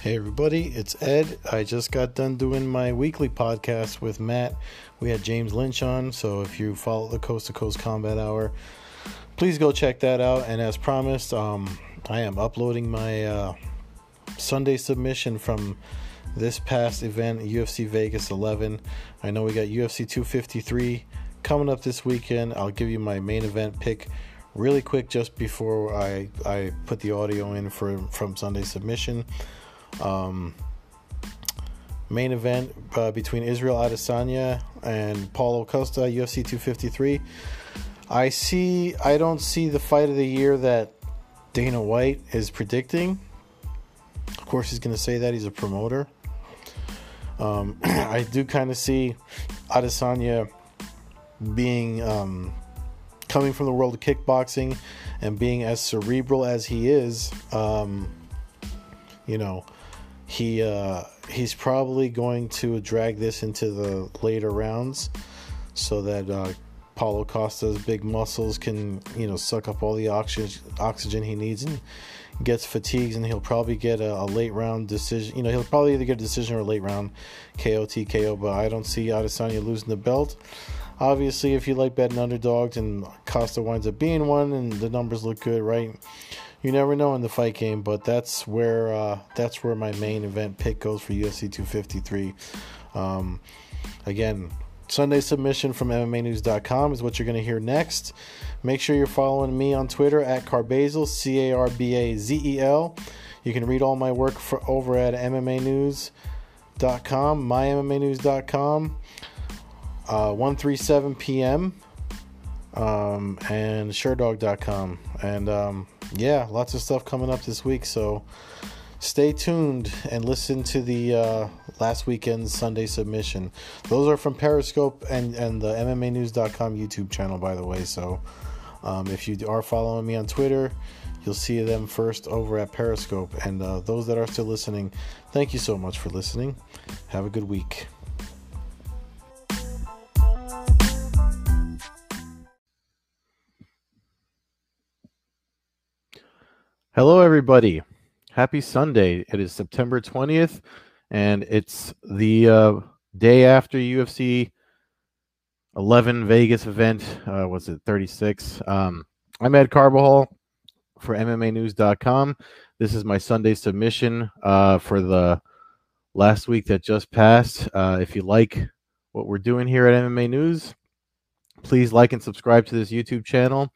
Hey everybody, it's Ed. I just got done doing my weekly podcast with Matt. We had James Lynch on, so if you follow the Coast to Coast Combat Hour, please go check that out. And as promised, um, I am uploading my uh, Sunday submission from this past event, UFC Vegas 11. I know we got UFC 253 coming up this weekend. I'll give you my main event pick really quick just before I, I put the audio in for from Sunday submission. Um, main event uh, between Israel Adesanya and Paulo Costa, UFC 253. I see. I don't see the fight of the year that Dana White is predicting. Of course, he's going to say that he's a promoter. Um, I do kind of see Adesanya being um, coming from the world of kickboxing and being as cerebral as he is. Um, you know, he uh, he's probably going to drag this into the later rounds so that uh, Paulo Costa's big muscles can you know suck up all the oxygen oxygen he needs and gets fatigues and he'll probably get a, a, late round decision. You know he'll probably either get a decision or a late round KO TKO. But I don't see Adesanya losing the belt. Obviously, if you like betting underdogs and Costa winds up being one and the numbers look good, right? You never know in the fight game, but that's where uh, that's where my main event pick goes for UFC 253. Um, again, Sunday submission from MMAnews.com is what you're going to hear next. Make sure you're following me on Twitter at Carbazel, C A R B A Z E L. You can read all my work for, over at MMAnews.com, MyMMAnews.com uh, 137 p.m. Um, and Sherdog.com. And um, yeah, lots of stuff coming up this week. So stay tuned and listen to the uh, last weekend's Sunday submission. Those are from Periscope and, and the MMAnews.com YouTube channel, by the way. So um, if you are following me on Twitter, you'll see them first over at Periscope. And uh, those that are still listening, thank you so much for listening. Have a good week. Hello, everybody. Happy Sunday. It is September 20th, and it's the uh, day after UFC 11 Vegas event. Uh, was it 36? Um, I'm Ed Carbajal for MMAnews.com. This is my Sunday submission uh, for the last week that just passed. Uh, if you like what we're doing here at MMA News, please like and subscribe to this YouTube channel.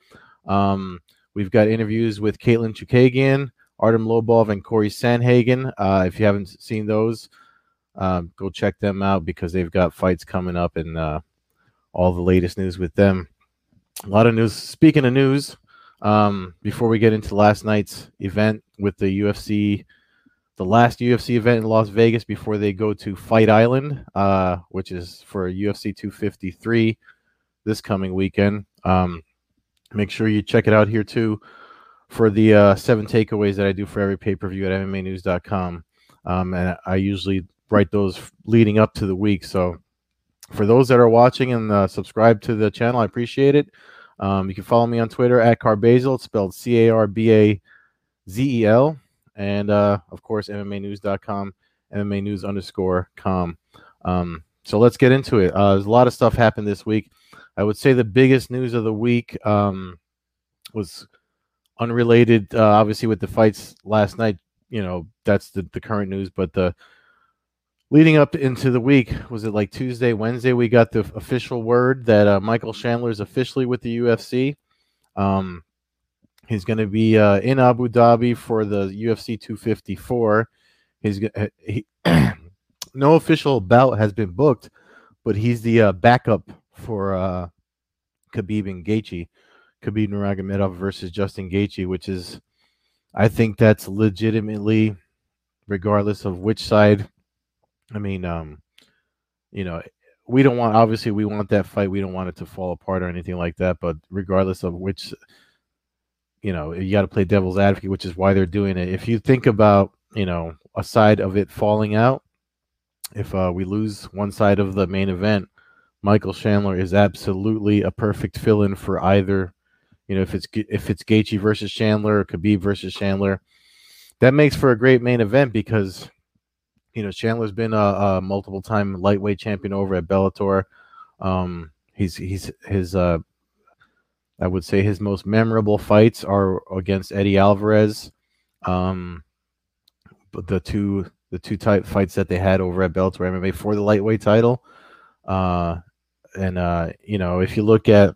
Um, We've got interviews with Katlyn Chookagian, Artem Lobov, and Corey Sandhagen. Uh, if you haven't seen those, um, go check them out because they've got fights coming up and uh, all the latest news with them. A lot of news. Speaking of news, um, before we get into last night's event with the UFC, the last UFC event in Las Vegas before they go to Fight Island, uh, which is for UFC 253 this coming weekend. Um, Make sure you check it out here too for the uh, seven takeaways that I do for every pay per view at MMAnews.com. Um, and I usually write those leading up to the week. So for those that are watching and uh, subscribe to the channel, I appreciate it. Um, you can follow me on Twitter at Carbazel. It's spelled C A R B A Z E L. And uh, of course, MMAnews.com, MMA News underscore com. Um, so let's get into it. Uh, there's a lot of stuff happened this week. I would say the biggest news of the week um, was unrelated, uh, obviously, with the fights last night. You know, that's the, the current news, but the leading up into the week was it like Tuesday, Wednesday? We got the official word that uh, Michael Chandler is officially with the UFC. Um, he's going to be uh, in Abu Dhabi for the UFC 254. He's he, no official bout has been booked, but he's the uh, backup for uh, Khabib and Gaethje, Khabib Nurmagomedov versus Justin Gaethje, which is, I think that's legitimately, regardless of which side. I mean, um, you know, we don't want obviously we want that fight. We don't want it to fall apart or anything like that. But regardless of which, you know, you got to play devil's advocate, which is why they're doing it. If you think about, you know, a side of it falling out, if uh, we lose one side of the main event, Michael Chandler is absolutely a perfect fill-in for either. You know, if it's if it's Gaethje versus Chandler or Khabib versus Chandler, that makes for a great main event because you know, Chandler's been a, a multiple time lightweight champion over at Bellator. Um, he's he's his uh, I would say his most memorable fights are against Eddie Alvarez. Um, the two the two type fights that they had over at Bellator MMA for the lightweight title. Uh, and uh, you know, if you look at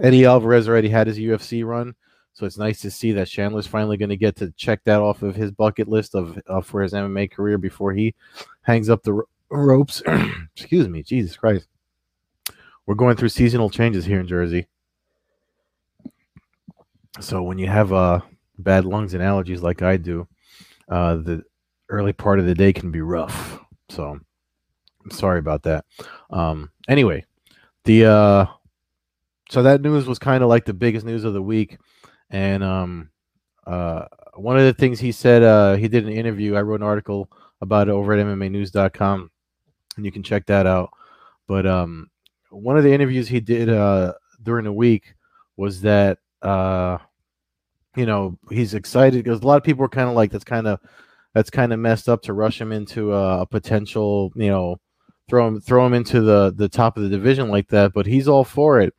Eddie Alvarez already had his UFC run, so it's nice to see that Chandler's finally going to get to check that off of his bucket list of for his MMA career before he hangs up the ropes. Excuse me, Jesus Christ. We're going through seasonal changes here in Jersey. So when you have uh, bad lungs and allergies like I do, uh, the early part of the day can be rough. So I'm sorry about that. Um, anyway, the uh, so that news was kind of like the biggest news of the week, and um, uh, one of the things he said, uh, he did an interview. I wrote an article about it over at MMAnews.com, and you can check that out. But um, one of the interviews he did uh, during the week was that uh, you know he's excited because a lot of people were kind of like that's kind of that's kind of messed up to rush him into a, a, potential you know throw him throw him into the the top of the division like that but he's all for it.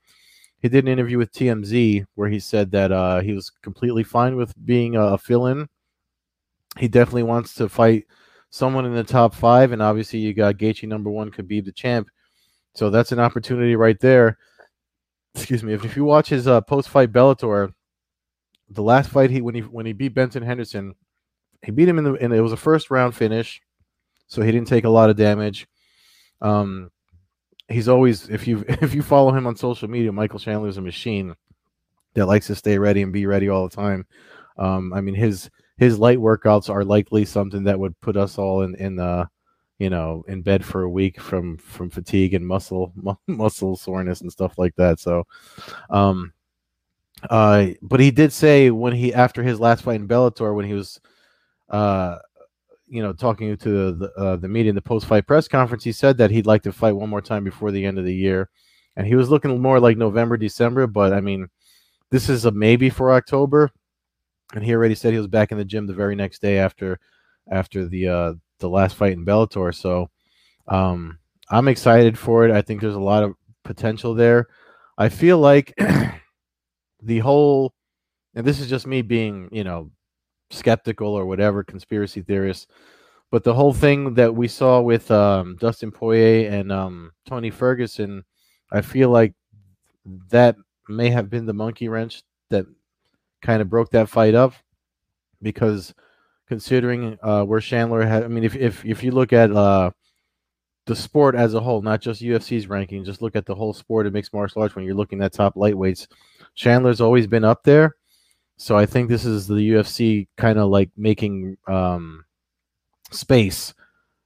He did an interview with TMZ where he said that uh, he was completely fine with being a fill-in. He definitely wants to fight someone in the top five and obviously you got Gaethje number one be the champ. So that's an opportunity right there. Excuse me if, if you watch his uh, post-fight Bellator the last fight he when he when he beat Benson Henderson, he beat him in the and it was a first round finish, so he didn't take a lot of damage. Um, he's always if you if you follow him on social media, Michael Chandler is a machine that likes to stay ready and be ready all the time. Um, I mean his his light workouts are likely something that would put us all in in uh you know in bed for a week from from fatigue and muscle muscle soreness and stuff like that. So um uh, but he did say when he after his last fight in Bellator, when he was, uh, you know, talking to the uh, the media in the post fight press conference, he said that he'd like to fight one more time before the end of the year, and he was looking more like November, December. But I mean, this is a maybe for October, and he already said he was back in the gym the very next day after after the uh, the last fight in Bellator. So, um, I'm excited for it. I think there's a lot of potential there. I feel like. the whole and this is just me being you know skeptical or whatever conspiracy theorists. but the whole thing that we saw with um, dustin poirier and um, tony ferguson i feel like that may have been the monkey wrench that kind of broke that fight up because considering uh, where chandler had i mean if, if, if you look at uh, the sport as a whole, not just UFC's ranking. Just look at the whole sport of mixed martial arts when you're looking at top lightweights. Chandler's always been up there. So I think this is the UFC kind of like making um, space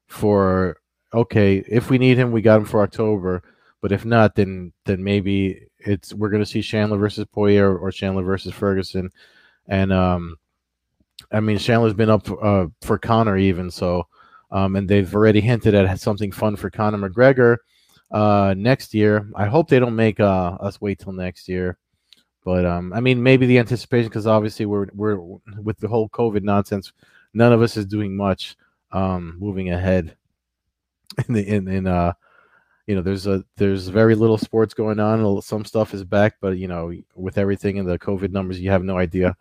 for okay, if we need him, we got him for October. But if not, then then maybe it's we're gonna see Chandler versus Poirier or Chandler versus Ferguson. And um I mean Chandler's been up uh, for Conor even, so um, and they've already hinted at something fun for Conor McGregor uh, next year. I hope they don't make uh, us wait till next year. But um, I mean, maybe the anticipation because obviously we're we're with the whole COVID nonsense. None of us is doing much um, moving ahead. In the in in uh, you know, there's a there's very little sports going on. Some stuff is back, but you know, with everything in the COVID numbers, you have no idea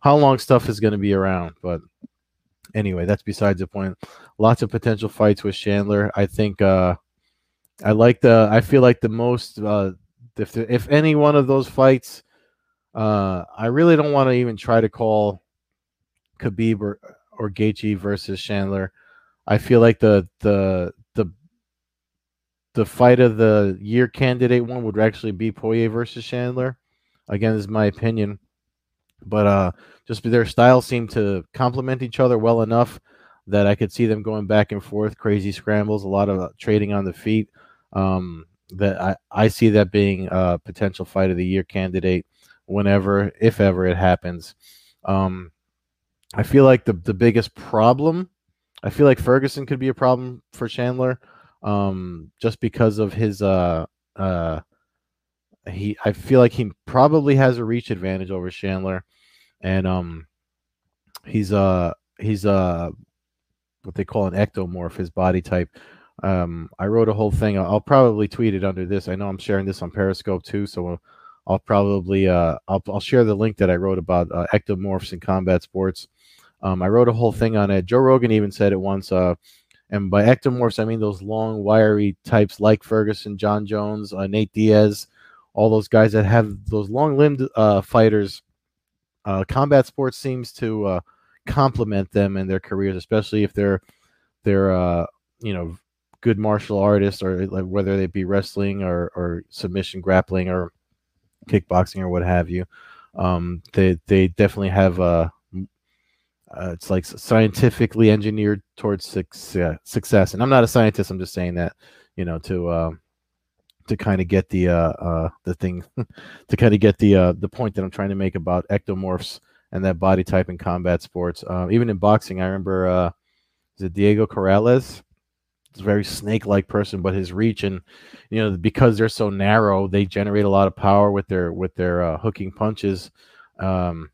how long stuff is going to be around. But anyway, that's besides the point. Lots of potential fights with Chandler. I think uh, I like the. I feel like the most. Uh, if if any one of those fights, uh, I really don't want to even try to call Khabib or or Gaethje versus Chandler. I feel like the the the the fight of the year candidate one would actually be Poirier versus Chandler. Again, this is my opinion, but uh, just their styles seem to complement each other well enough that I could see them going back and forth, crazy scrambles, a lot of uh, trading on the feet. Um, that I, I see that being a potential fight of the year candidate whenever, if ever, it happens. Um, I feel like the the biggest problem, I feel like Ferguson could be a problem for Chandler, um, just because of his uh uh he I feel like he probably has a reach advantage over Chandler and um, he's uh he's uh what they call an ectomorph, his body type. Um, I wrote a whole thing. I'll probably tweet it under this. I know I'm sharing this on Periscope too, so I'll probably uh, I'll I'll share the link that I wrote about uh, ectomorphs in combat sports. Um, I wrote a whole thing on it. Joe Rogan even said it once. Uh, and by ectomorphs, I mean those long, wiry types like Ferguson, Jon Jones, uh, Nate Diaz, all those guys that have those long-limbed uh, fighters. Uh, combat sports seems to uh, complement them in their careers, especially if they're they're uh, you know good martial artists or like whether they be wrestling or, or submission grappling or kickboxing or what have you. Um, they they definitely have a uh, it's like scientifically engineered towards success, success. And I'm not a scientist. I'm just saying that, you know, to uh, to kind of get the uh, uh, the thing, to kind of get the uh, the point that I'm trying to make about ectomorphs and that body type in combat sports. Uh, even in boxing, I remember uh, is it Diego Corrales? Very snake-like person, but his reach and you know because they're so narrow, they generate a lot of power with their with their uh, hooking punches. Um,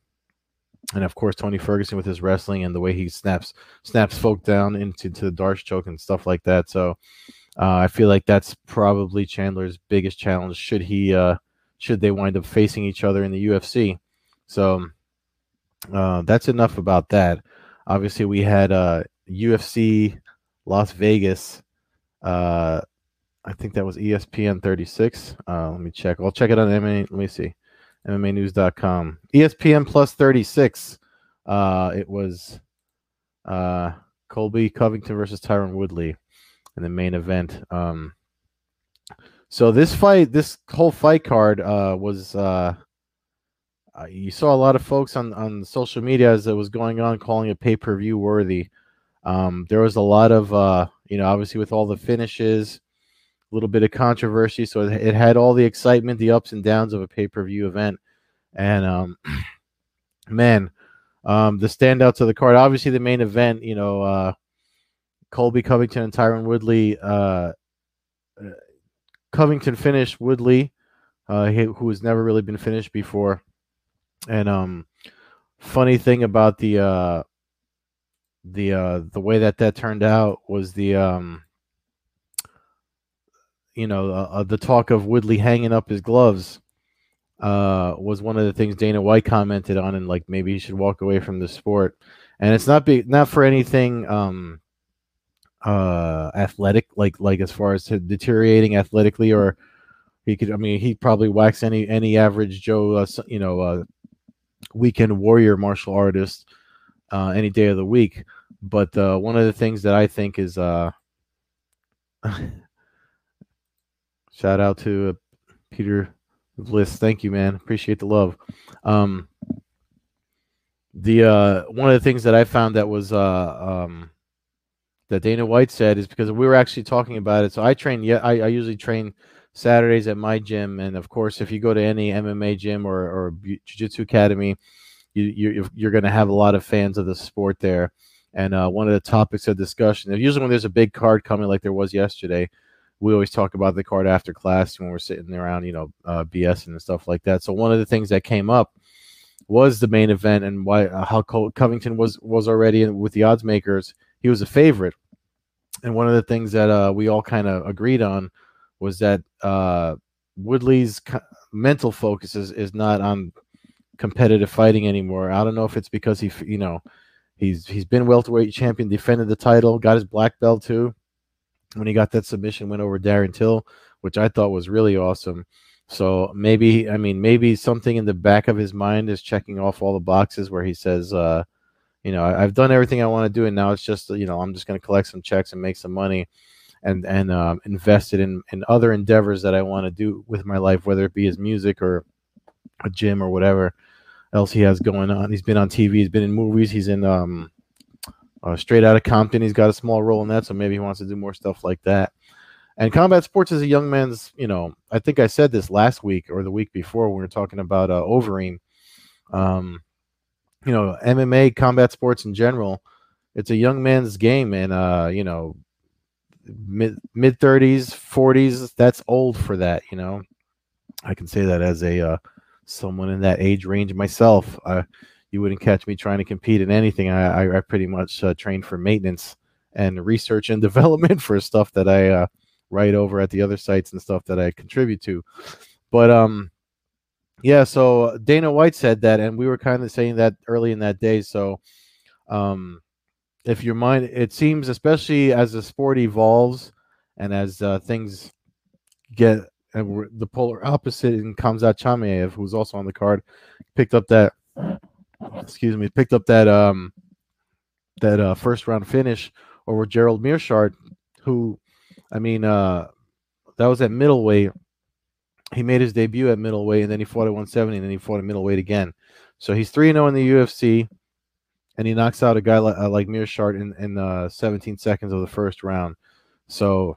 and of course Tony Ferguson with his wrestling and the way he snaps snaps folk down into to the D'Arce choke and stuff like that. So uh, I feel like that's probably Chandler's biggest challenge should he uh, should they wind up facing each other in the UFC. So uh, that's enough about that. Obviously, we had UFC uh, Las Vegas. Uh, I think that was ESPN 36. Uh, let me check. I'll check it on MMA. Let me see. MMAnews.com. ESPN plus 36. Uh, it was uh, Colby Covington versus Tyron Woodley in the main event. Um, so this fight, this whole fight card uh, was. Uh, uh, you saw a lot of folks on, on social media as it was going on calling it pay per view worthy. Um, there was a lot of, uh, you know, obviously with all the finishes, a little bit of controversy. So it, had all the excitement, the ups and downs of a pay per view event. And um, man, um, the standouts of the card, obviously the main event, you know, uh, Colby Covington and Tyron Woodley. Uh, uh Covington finished Woodley, uh, who has never really been finished before. And um, funny thing about the uh, the uh, the way that that turned out was the um, you know, uh, uh, the talk of Woodley hanging up his gloves uh, was one of the things Dana White commented on, and like maybe he should walk away from the sport. And it's not be not for anything um, uh, athletic, like like as far as deteriorating athletically, or he could. I mean, he probably whacks any any average Joe, uh, you know, uh, weekend warrior martial artist uh, any day of the week. But uh, one of the things that I think is uh, Shout out to uh, Peter Bliss. Thank you, man. Appreciate the love. Um, the uh, one of the things that I found that was uh, um, that Dana White said is because we were actually talking about it. So I train. Yeah, I, I usually train Saturdays at my gym, and of course, if you go to any MMA gym or or Jiu-Jitsu Academy, you, you you're going to have a lot of fans of the sport there. And uh, one of the topics of discussion, usually when there's a big card coming, like there was yesterday, we always talk about the card after class when we're sitting around, you know, uh, BS and stuff like that. So one of the things that came up was the main event and why uh, how Covington was was already in, with the odds makers. He was a favorite, and one of the things that uh, we all kind of agreed on was that uh, Woodley's co- mental focus is, is not on competitive fighting anymore. I don't know if it's because he, you know, he's he's been welterweight champion, defended the title, got his black belt too when he got that submission went over Darren Till, which I thought was really awesome. So maybe, I mean, maybe something in the back of his mind is checking off all the boxes where he says, uh, you know, I, have done everything I want to do, and now it's just, you know, I'm just going to collect some checks and make some money, and and um, invest it in in other endeavors that I want to do with my life, whether it be his music or a gym or whatever else he has going on. He's been on TV, he's been in movies, he's in um, uh, straight out of Compton. He's got a small role in that, so maybe he wants to do more stuff like that. And combat sports is a young man's, you know, I think I said this last week or the week before when we were talking about uh, Overeem. Um, you know, MMA, combat sports in general, it's a young man's game, and uh, you know, mid mid thirties, forties, that's old for that. You know, I can say that as a uh, someone in that age range myself. Uh, you wouldn't catch me trying to compete in anything. I, I, I pretty much uh, trained for maintenance and research and development for stuff that I uh, write over at the other sites and stuff that I contribute to. But um, yeah. So Dana White said that, and we were kind of saying that early in that day. So um, if your mind, it seems, especially as the sport evolves and as uh, things get and the polar opposite in Khamzat Chimaev, who's also on the card, picked up that excuse me, picked up that um that uh first round finish over Gerald Meerschaert, who I mean uh that was at middleweight. He made his debut at middleweight and then he fought at 170 and then he fought at middleweight again. So he's 3 0 in the UFC and he knocks out a guy like, uh, like Meerschaert in, in uh, 17 seconds of the first round. So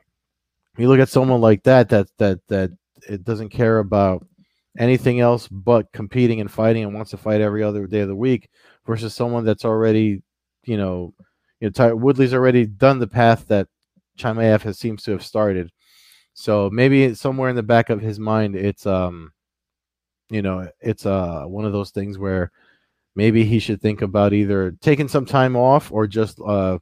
you look at someone like that that that that it doesn't care about anything else but competing and fighting and wants to fight every other day of the week versus someone that's already you know you know Ty- Woodley's already done the path that Chimaev has seems to have started. So maybe somewhere in the back of his mind it's um you know it's uh one of those things where maybe he should think about either taking some time off or just uh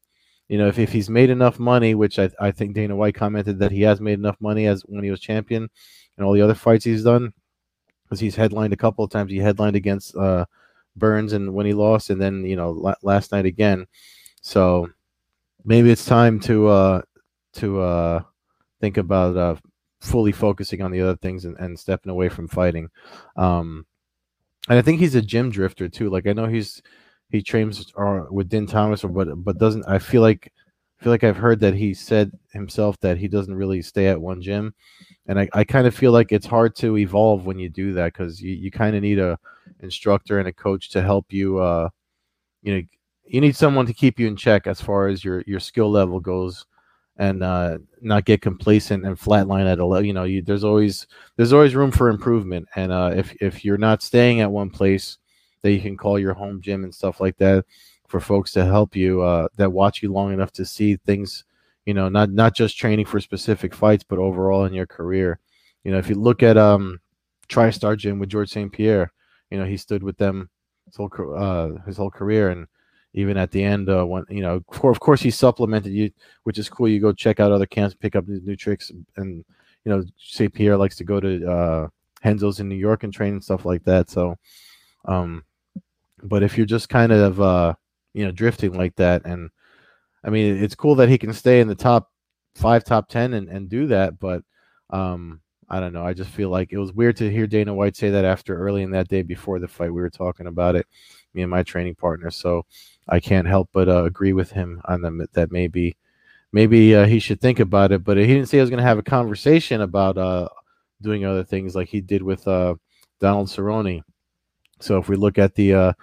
you know, if, if he's made enough money, which I, I think Dana White commented that he has made enough money as when he was champion and all the other fights he's done, because he's headlined a couple of times. He headlined against uh, Burns and when he lost, and then you know la- last night again. So maybe it's time to uh, to uh, think about uh, fully focusing on the other things and, and stepping away from fighting. Um, and I think he's a gym drifter too. Like I know he's he trains or with Din Thomas or but but doesn't I feel like I feel like I've heard that he said himself that he doesn't really stay at one gym. And I, I kind of feel like it's hard to evolve when you do that because you, you kind of need a instructor and a coach to help you uh you know you need someone to keep you in check as far as your your skill level goes and uh, not get complacent and flatline at a level. You know, you, there's always there's always room for improvement, and uh, if if you're not staying at one place, that you can call your home gym and stuff like that for folks to help you uh, that watch you long enough to see things you know not not just training for specific fights but overall in your career. You know if you look at um tristar gym with george st pierre you know he stood with them his whole uh, his whole career and even at the end uh, when you know of course he supplemented you which is cool. You go check out other camps pick up new tricks and you know st pierre likes to go to uh renzo's in new york and train and stuff like that. So um but if you're just kind of uh, you know drifting like that, and I mean it's cool that he can stay in the top five, top ten, and and do that, but um, I don't know. I just feel like it was weird to hear Dana White say that after early in that day before the fight. We were talking about it, me and my training partner. So I can't help but uh, agree with him on them that maybe maybe uh, he should think about it. But he didn't say he was going to have a conversation about uh, doing other things like he did with uh, Donald Cerrone. So if we look at the uh,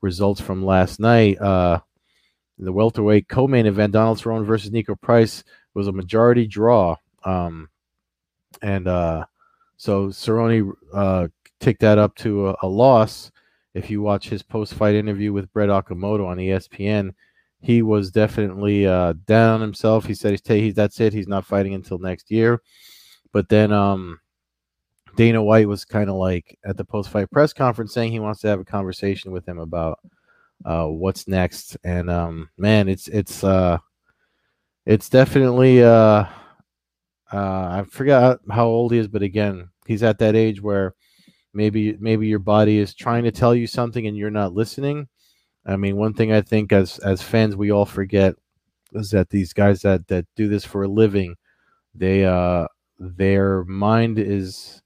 results from last night, uh, the welterweight co-main event, Donald Cerrone versus Niko Price was a majority draw. Um, and uh, so Cerrone uh, ticked that up to a, a, loss. If you watch his post-fight interview with Brett Okamoto on ESPN, he was definitely uh, down himself. He said he's, t- he's that's it. He's not fighting until next year. But then um, Dana White was kind of like at the post fight press conference saying he wants to have a conversation with him about uh, what's next. And um, man, it's it's uh, it's definitely uh, uh, I forgot how old he is, but again, he's at that age where maybe maybe your body is trying to tell you something and you're not listening. I mean, one thing I think as as fans we all forget is that these guys that that do this for a living, they uh their mind is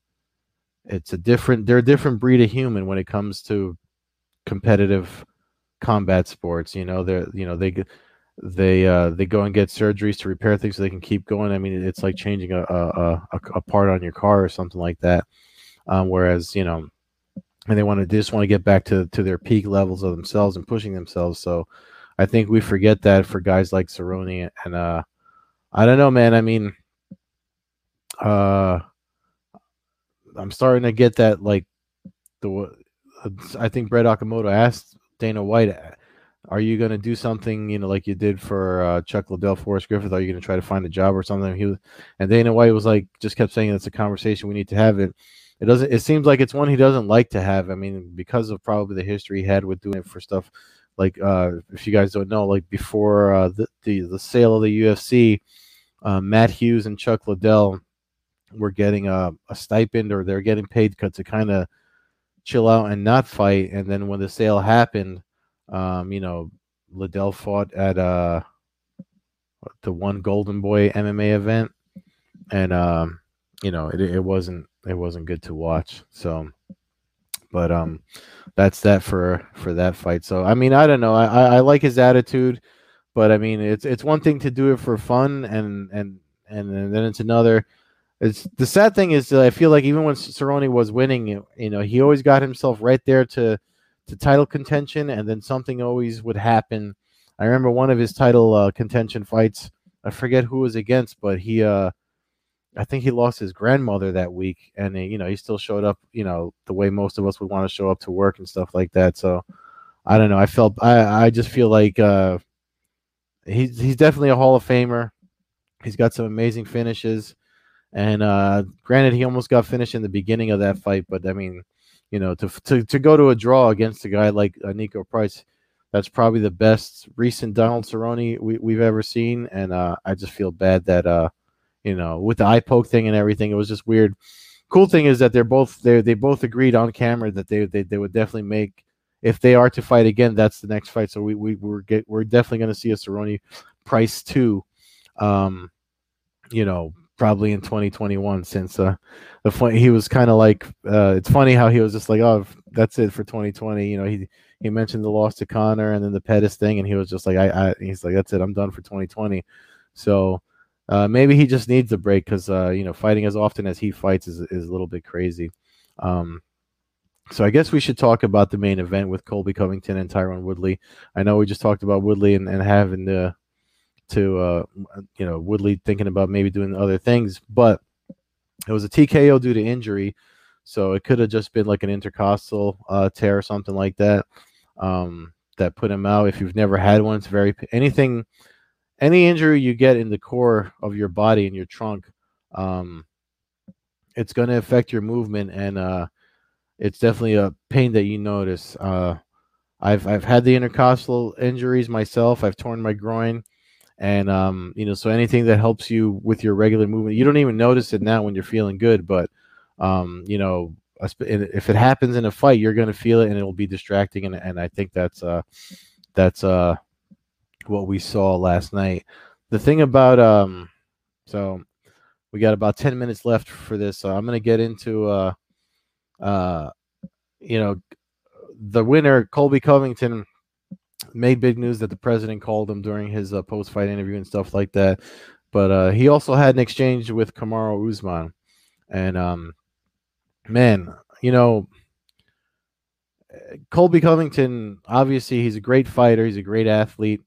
it's a different they're a different breed of human when it comes to competitive combat sports you know they're you know they they uh they go and get surgeries to repair things so they can keep going. I mean it's like changing a a, a, a part on your car or something like that um, whereas you know and they want to just want to get back to to their peak levels of themselves and pushing themselves. So i think we forget that for guys like Cerrone and uh i don't know man. I mean uh I'm starting to get that like the I think Brett Okamoto asked Dana White, "Are you going to do something you know like you did for uh, Chuck Liddell, Forrest Griffith? Are you going to try to find a job or something?" He was, and Dana White was like, just kept saying it's a conversation we need to have. It it doesn't. It seems like it's one he doesn't like to have. I mean, because of probably the history he had with doing it for stuff like uh, if you guys don't know, like before uh, the, the the sale of the UFC, uh, Matt Hughes and Chuck Liddell were getting a, a stipend or they're getting paid to kind of chill out and not fight. And then when the sale happened, um, you know, Liddell fought at uh the one Golden Boy MMA event, and um, you know, it it wasn't it wasn't good to watch. So, but um, that's that for for that fight. So I mean, I don't know. I I, I like his attitude, but I mean, it's it's one thing to do it for fun, and and and, and then it's another. It's the sad thing is that I feel like even when Cerrone was winning, you know, he always got himself right there to to title contention, and then something always would happen. I remember one of his title uh, contention fights. I forget who was against, but he, uh, I think he lost his grandmother that week, and you know he still showed up, you know, the way most of us would want to show up to work and stuff like that. So I don't know. I felt I I just feel like uh, he's he's definitely a Hall of Famer. He's got some amazing finishes, and uh, granted, he almost got finished in the beginning of that fight, but I mean you know, to to to go to a draw against a guy like uh, Niko Price, that's probably the best recent Donald Cerrone we, we've ever seen, and uh, I just feel bad that uh, you know, with the eye poke thing and everything, it was just weird. Cool thing is that they're both they they both agreed on camera that they they, they would definitely make if they are to fight again, that's the next fight. So we we we're get we're definitely going to see a Cerrone Price two. Um, you know, probably in 2021 since uh the fun, he was kind of like uh it's funny how he was just like oh that's it for 2020 you know he he mentioned the loss to Conor and then the Pettis thing and he was just like I, I he's like that's it I'm done for 2020 so uh maybe he just needs a break because uh you know fighting as often as he fights is is a little bit crazy um so I guess we should talk about the main event with Colby Covington and Tyron Woodley. I know we just talked about Woodley and, and having the to uh, you know Woodley thinking about maybe doing other things, but it was a TKO due to injury, so it could have just been like an intercostal uh, tear or something like that um, that put him out. If you've never had one, it's very anything, any injury you get in the core of your body in your trunk, um, it's going to affect your movement and uh, it's definitely a pain that you notice. Uh, I've I've had the intercostal injuries myself. I've torn my groin and um, you know, so anything that helps you with your regular movement, you don't even notice it now when you're feeling good, but um, you know, if it happens in a fight, you're going to feel it, and it'll be distracting, and and I think that's uh, that's uh, what we saw last night. The thing about um, so we got about ten minutes left for this, so I'm going to get into uh, uh, you know, the winner, Colby Covington made big news that the president called him during his uh, post-fight interview and stuff like that. But uh, he also had an exchange with Kamaru Usman, and um, man, you know, Colby Covington. Obviously, he's a great fighter. He's a great athlete.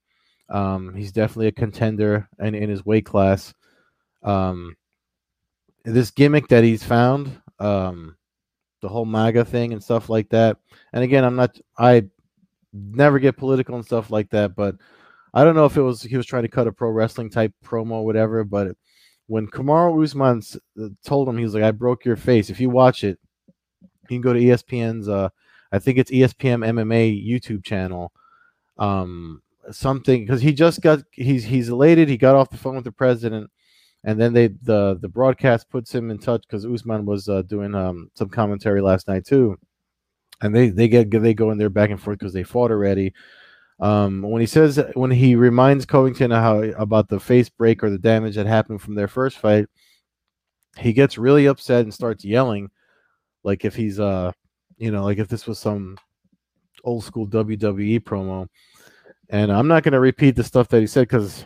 Um, he's definitely a contender in, in his weight class. Um, this gimmick that he's found, um, the whole MAGA thing and stuff like that. And again, I'm not. I never get political and stuff like that. But I don't know if it was he was trying to cut a pro wrestling type promo whatever. But when Kamaru Usman uh, told him, he was like, "I broke your face." If you watch it, you can go to ESPN's. Uh, I think it's ESPN MMA YouTube channel. Um, something because he just got he's he's elated. He got off the phone with the president, and then they the the broadcast puts him in touch because Usman was uh, doing um some commentary last night too and they they get they go in there back and forth because they fought already. Um, when he says when he reminds Covington how about the face break or the damage that happened from their first fight, he gets really upset and starts yelling, like if he's uh, you know, like if this was some old school WWE promo. And I'm not going to repeat the stuff that he said because,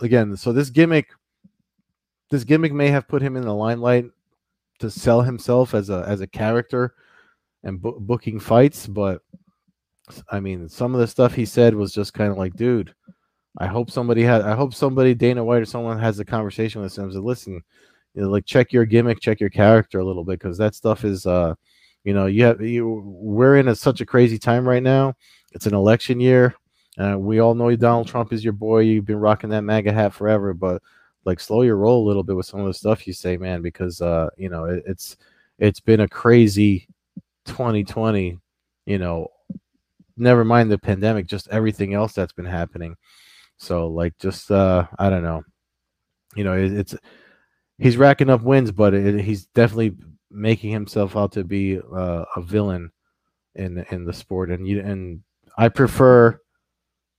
again, so this gimmick, this gimmick may have put him in the limelight to sell himself as a as a character and bu- booking fights, but I mean, some of the stuff he said was just kind of like, dude, I hope somebody had, I hope somebody, Dana White or someone has a conversation with him. and says, listen, you know, like check your gimmick, check your character a little bit, because that stuff is, uh, you know, you have, you, we're in a, such a crazy time right now. It's an election year. Uh, we all know Donald Trump is your boy. You've been rocking that MAGA hat forever, but like slow your roll a little bit with some of the stuff you say, man, because uh, you know it, it's it's been a crazy 2020, you know, never mind the pandemic, just everything else that's been happening. So like just uh I don't know. You know, it, it's he's racking up wins, but it, he's definitely making himself out to be uh, a villain in in the sport and you and I prefer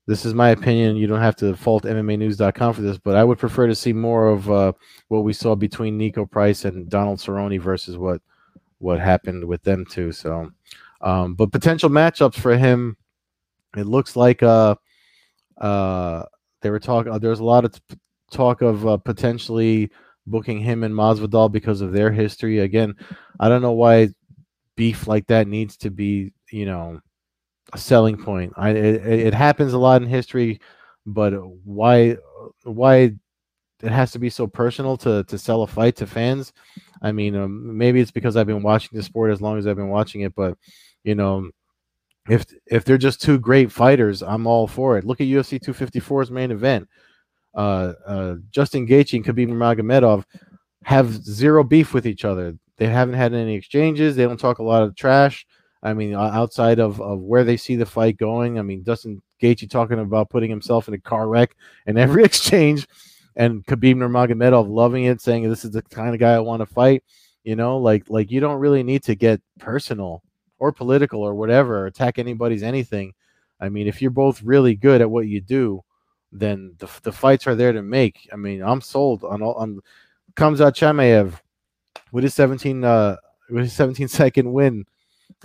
this is my opinion. You don't have to fault MMAnews.com for this, but I would prefer to see more of uh, what we saw between Niko Price and Donald Cerrone versus what what happened with them too. So, um, but potential matchups for him, it looks like uh, uh, they were talking. Uh, there's a lot of t- talk of uh, potentially booking him and Masvidal because of their history. Again, I don't know why beef like that needs to be, you know, a selling point. I it, it happens a lot in history, but why why it has to be so personal to to sell a fight to fans? I mean, um, maybe it's because I've been watching the sport as long as I've been watching it, but you know, if if they're just two great fighters, I'm all for it. Look at UFC 254's main event. Uh, uh, Justin Gaethje and Khabib Nurmagomedov have zero beef with each other. They haven't had any exchanges. They don't talk a lot of trash. I mean, outside of, of where they see the fight going, I mean, Dustin Gaethje talking about putting himself in a car wreck in every exchange, and Khabib Nurmagomedov loving it, saying this is the kind of guy I want to fight. You know, like like you don't really need to get personal or political or whatever, or attack anybody's anything. I mean, if you're both really good at what you do, then the, the fights are there to make. I mean, I'm sold on all on Khamzat Chimaev with his 17 uh with his 17 second win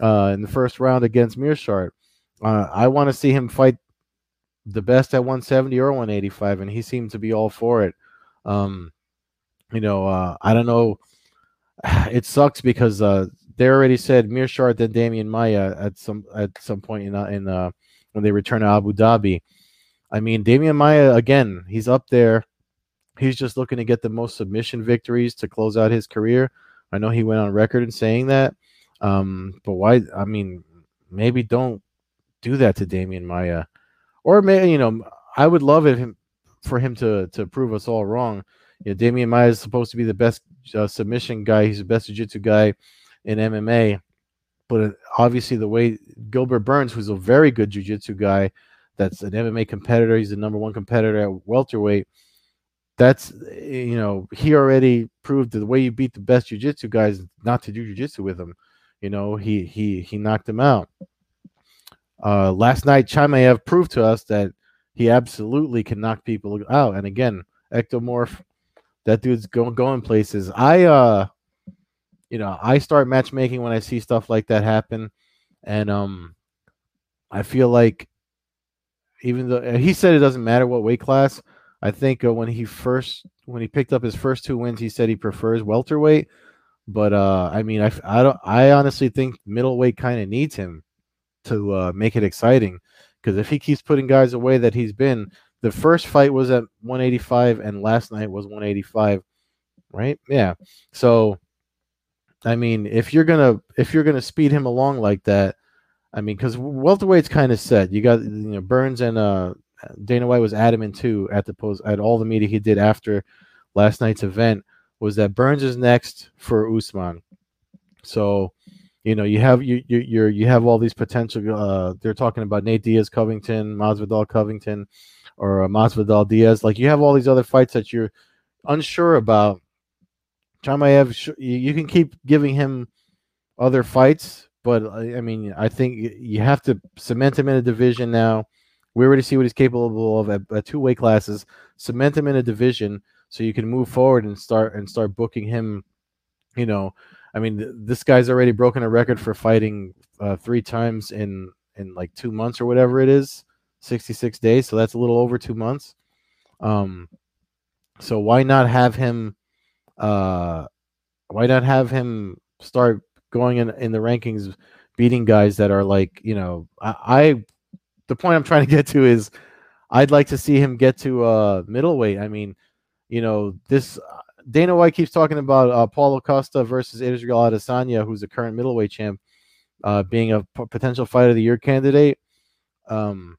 uh, in the first round against Meerschaert. Uh, I want to see him fight the best at 170 or 185, and he seemed to be all for it. Um, you know, uh, I don't know. It sucks because uh, they already said Meerschaert then Demian Maia at some at some point in uh, in uh, when they return to Abu Dhabi. I mean, Demian Maia again, he's up there. He's just looking to get the most submission victories to close out his career. I know he went on record in saying that, um, but why? I mean, maybe don't do that to Demian Maia, or may you know, I would love it for him to to prove us all wrong. You know, Demian Maia is supposed to be the best uh, submission guy. He's the best jiu-jitsu guy in MMA, but obviously the way Gilbert Burns, who's a very good jiu-jitsu guy, that's an MMA competitor. He's the number one competitor at welterweight. That's you know he already proved that the way you beat the best jiu-jitsu guys not to do jiu-jitsu with him. You know, he he he knocked him out. Uh, last night, Chimaev proved to us that he absolutely can knock people out. And again, ectomorph, that dude's going going places. I uh, you know, I start matchmaking when I see stuff like that happen, and um, I feel like even though he said it doesn't matter what weight class. I think uh, when he first when he picked up his first two wins, he said he prefers welterweight. But uh, I mean, I, I don't. I honestly think middleweight kind of needs him to uh, make it exciting. Because if he keeps putting guys away that he's been, the first fight was at 185, and last night was 185, right? Yeah. So, I mean, if you're gonna if you're gonna speed him along like that, I mean, because welterweight's kind of set. You got you know Burns and uh, Dana White was adamant too at the post at all the media he did after last night's event was that Burns is next for Usman. So, you know, you have you you you you have all these potential. Uh, they're talking about Nate Diaz, Covington, Masvidal, Covington, or uh, Masvidal Diaz. Like you have all these other fights that you're unsure about. Chimaev, you, you can keep giving him other fights, but uh, I mean, I think you have to cement him in a division now. We already see what he's capable of at, at two weight classes. Cement him in a division so you can move forward and start and start booking him. You know, I mean, this guy's already broken a record for fighting uh, three times in in like two months or whatever it is, sixty six days. So that's a little over two months. Um, so why not have him? Uh, why not have him start going in in the rankings, beating guys that are like you know I, I the point I'm trying to get to is I'd like to see him get to uh middleweight. I mean, you know, this Dana White keeps talking about uh, Paulo Costa versus Israel Adesanya, who's the current middleweight champ, uh, being a p- potential fight of the year candidate. Um,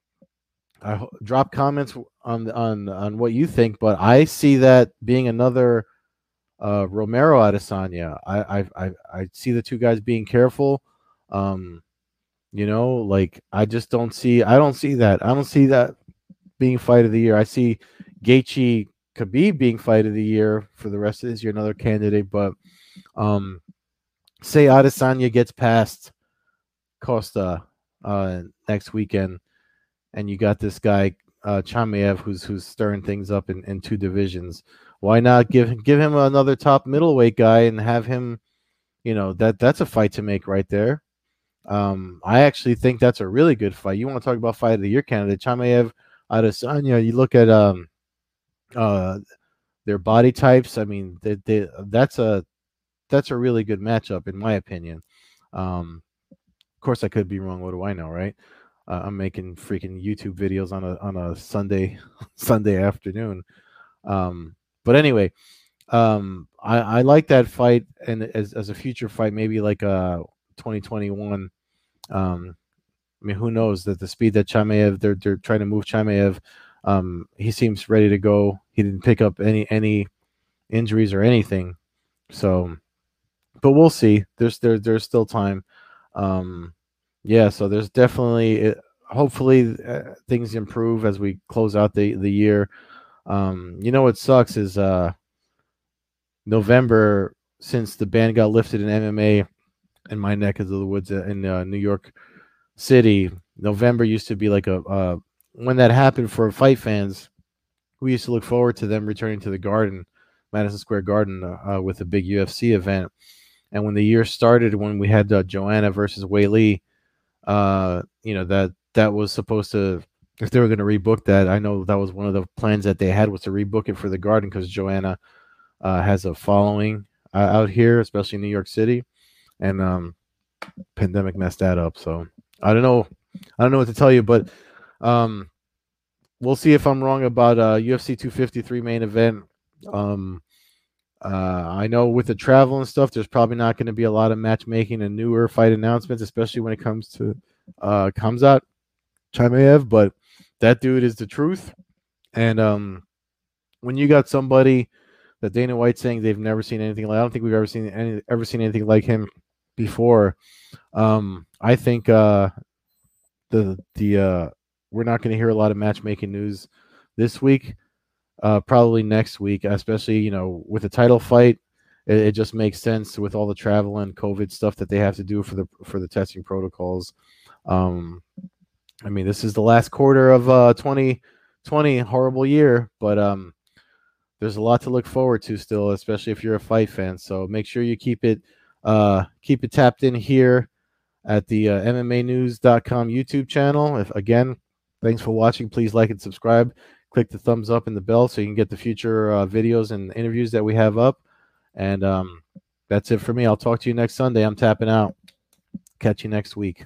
I drop comments on on on what you think, but I see that being another uh, Romero Adesanya. I, I I I see the two guys being careful. Um, You know, like I just don't see. I don't see that. I don't see that being fight of the year. I see Gaethje Khabib being fight of the year for the rest of this year, another candidate. But um, say Adesanya gets past Costa uh, next weekend, and you got this guy uh, Chimaev who's who's stirring things up in, in two divisions. Why not give give him another top middleweight guy and have him? You know that that's a fight to make right there. Um, I actually think that's a really good fight. You want to talk about fight of the year candidate? Chimaev, Adesanya. You look at um, uh, their body types. I mean, they, they, that's a that's a really good matchup in my opinion. Um, of course, I could be wrong. What do I know, right? Uh, I'm making freaking YouTube videos on a on a Sunday Sunday afternoon. Um, but anyway, um, I, I like that fight and as as a future fight, maybe like a uh, 2021. Um, I mean, who knows that the speed that Chimaev they're they're trying to move Chimaev. Um, he seems ready to go. He didn't pick up any any injuries or anything, so. But we'll see. There's there there's still time. Um, yeah, so there's definitely, hopefully, uh, things improve as we close out the the year. Um, you know what sucks is uh, November since the ban got lifted in MMA in my neck of the woods in uh, New York City. November used to be like a uh, when that happened for fight fans. We used to look forward to them returning to the Garden, Madison Square Garden, uh, uh with a big UFC event. And when the year started, when we had uh, Joanna versus Weili, uh, you know that that was supposed to if they were going to rebook that. I know that was one of the plans that they had was to rebook it for the Garden because Joanna uh, has a following uh, out here, especially in New York City, and um, pandemic messed that up. So I don't know, I don't know what to tell you, but um, we'll see if I'm wrong about uh, UFC 253 main event. Um, uh, I know with the travel and stuff, there's probably not going to be a lot of matchmaking and newer fight announcements, especially when it comes to uh, Khamzat Chimaev. But that dude is the truth. And um, when you got somebody that Dana White saying they've never seen anything like, I don't think we've ever seen any ever seen anything like him before. Um, I think uh, the the uh, we're not going to hear a lot of matchmaking news this week uh, probably next week, especially you know with the title fight. It, it, just makes sense with all the travel and COVID stuff that they have to do for the for the testing protocols. Um, I mean, this is the last quarter of uh, 2020, horrible year, but um, there's a lot to look forward to still, especially if you're a fight fan. So make sure you keep it uh, keep it tapped in here at the uh, MMAnews.com YouTube channel. If again, thanks for watching. Please like and subscribe click the thumbs up and the bell so you can get the future uh, videos and interviews that we have up. And um, that's it for me. I'll talk to you next Sunday. I'm tapping out. Catch you next week.